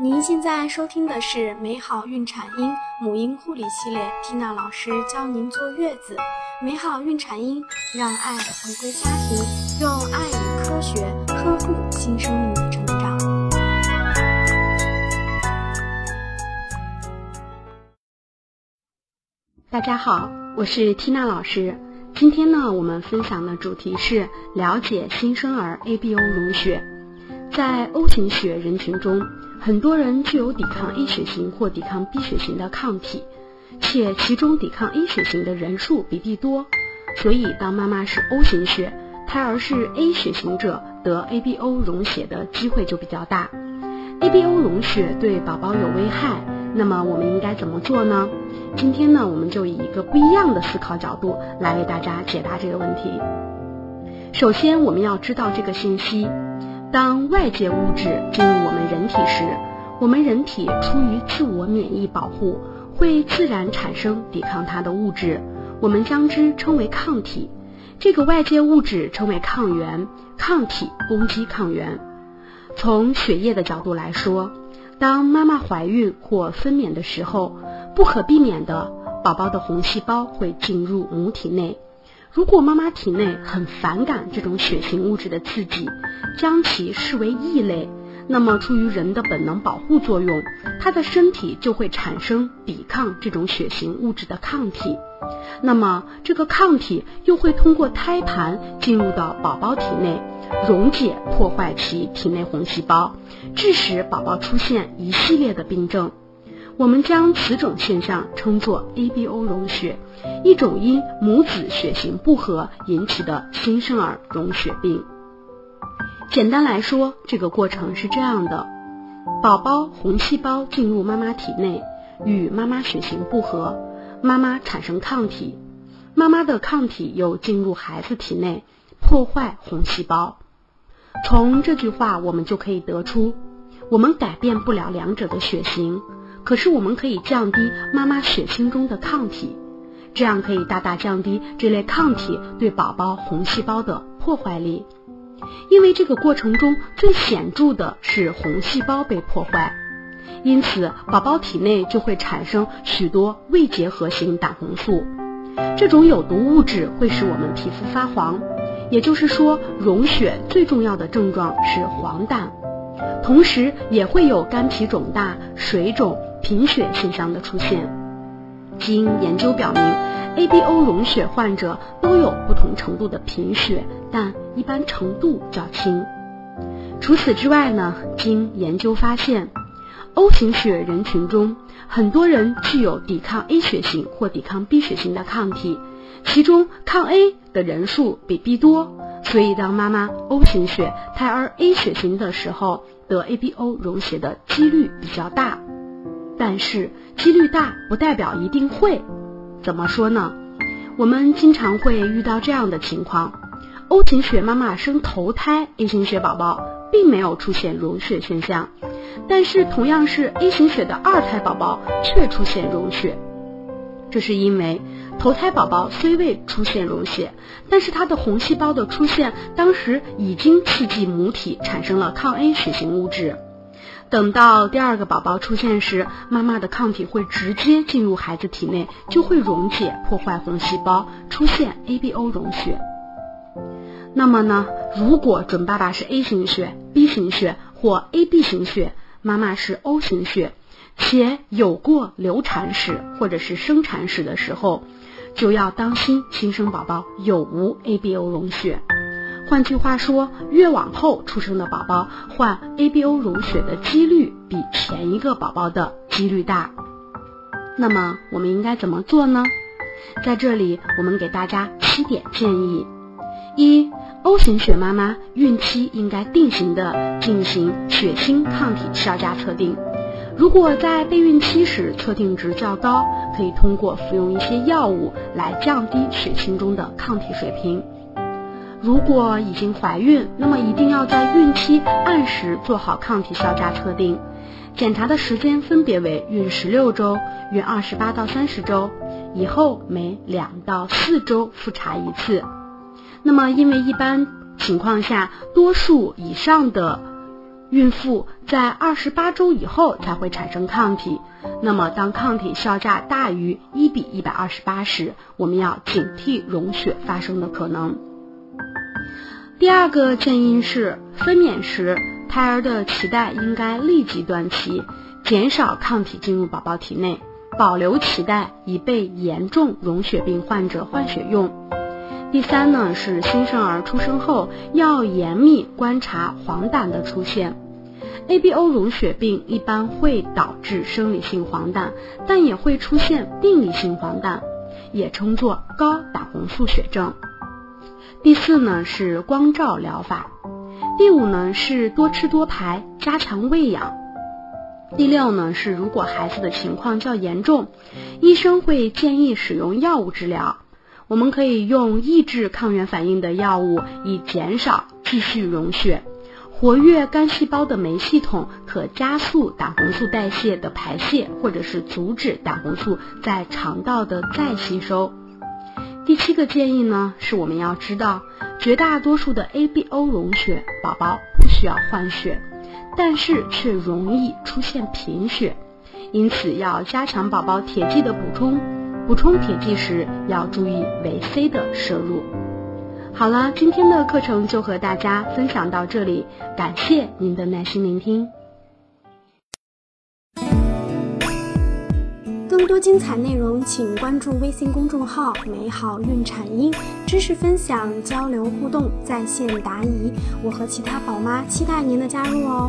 您现在收听的是美好孕产婴母婴护理系列，缇娜老师教您坐月子。美好孕产婴，让爱回归家庭，用爱与科学呵护新生命的成长。大家好，我是缇娜老师。今天呢，我们分享的主题是了解新生儿 ABO 溶血。在 O 型血人群中，很多人具有抵抗 A 血型或抵抗 B 血型的抗体，且其中抵抗 A 血型的人数比 B 多，所以当妈妈是 O 型血，胎儿是 A 血型者，得 ABO 溶血的机会就比较大。ABO 溶血对宝宝有危害，那么我们应该怎么做呢？今天呢，我们就以一个不一样的思考角度来为大家解答这个问题。首先，我们要知道这个信息。当外界物质进入我们人体时，我们人体出于自我免疫保护，会自然产生抵抗它的物质，我们将之称为抗体。这个外界物质称为抗原，抗体攻击抗原。从血液的角度来说，当妈妈怀孕或分娩的时候，不可避免的，宝宝的红细胞会进入母体内。如果妈妈体内很反感这种血型物质的刺激，将其视为异类，那么出于人的本能保护作用，她的身体就会产生抵抗这种血型物质的抗体。那么这个抗体又会通过胎盘进入到宝宝体内，溶解破坏其体内红细胞，致使宝宝出现一系列的病症。我们将此种现象称作 ABO 溶血，一种因母子血型不合引起的新生儿溶血病。简单来说，这个过程是这样的：宝宝红细胞进入妈妈体内，与妈妈血型不合，妈妈产生抗体，妈妈的抗体又进入孩子体内，破坏红细胞。从这句话，我们就可以得出，我们改变不了两者的血型。可是我们可以降低妈妈血清中的抗体，这样可以大大降低这类抗体对宝宝红细胞的破坏力。因为这个过程中最显著的是红细胞被破坏，因此宝宝体内就会产生许多未结合型胆红素，这种有毒物质会使我们皮肤发黄。也就是说，溶血最重要的症状是黄疸，同时也会有肝脾肿大、水肿。贫血现象的出现，经研究表明，ABO 溶血患者都有不同程度的贫血，但一般程度较轻。除此之外呢，经研究发现，O 型血人群中很多人具有抵抗 A 血型或抵抗 B 血型的抗体，其中抗 A 的人数比 B 多，所以当妈妈 O 型血，胎儿 A 血型的时候，得 ABO 溶血的几率比较大。但是几率大不代表一定会，怎么说呢？我们经常会遇到这样的情况：O 型血妈妈生头胎 A 型血宝宝，并没有出现溶血现象，但是同样是 A 型血的二胎宝宝却出现溶血。这是因为头胎宝宝虽未出现溶血，但是它的红细胞的出现当时已经刺激母体产生了抗 A 血型物质。等到第二个宝宝出现时，妈妈的抗体会直接进入孩子体内，就会溶解破坏红细胞，出现 ABO 溶血。那么呢，如果准爸爸是 A 型血、B 型血或 AB 型血，妈妈是 O 型血，且有过流产史或者是生产史的时候，就要当心新生宝宝有无 ABO 溶血。换句话说，越往后出生的宝宝患 ABO 溶血的几率比前一个宝宝的几率大。那么我们应该怎么做呢？在这里，我们给大家七点建议：一，O 型血妈妈孕期应该定型的进行血清抗体效价测定。如果在备孕期时测定值较高，可以通过服用一些药物来降低血清中的抗体水平。如果已经怀孕，那么一定要在孕期按时做好抗体效价测定，检查的时间分别为孕十六周、孕二十八到三十周，以后每两到四周复查一次。那么，因为一般情况下，多数以上的孕妇在二十八周以后才会产生抗体。那么，当抗体效价大于一比一百二十八时，我们要警惕溶血发生的可能。第二个建议是，分娩时胎儿的脐带应该立即断脐，减少抗体进入宝宝体内，保留脐带以备严重溶血病患者换血用。第三呢，是新生儿出生后要严密观察黄疸的出现。ABO 溶血病一般会导致生理性黄疸，但也会出现病理性黄疸，也称作高胆红素血症。第四呢是光照疗法。第五呢是多吃多排，加强喂养。第六呢是如果孩子的情况较严重，医生会建议使用药物治疗。我们可以用抑制抗原反应的药物，以减少继续溶血。活跃肝细胞的酶系统可加速胆红素代谢的排泄，或者是阻止胆红素在肠道的再吸收。第七个建议呢，是我们要知道，绝大多数的 ABO 溶血宝宝不需要换血，但是却容易出现贫血，因此要加强宝宝铁剂的补充。补充铁剂时要注意维 C 的摄入。好了，今天的课程就和大家分享到这里，感谢您的耐心聆听。更多精彩内容，请关注微信公众号“美好孕产音”，知识分享、交流互动、在线答疑，我和其他宝妈期待您的加入哦。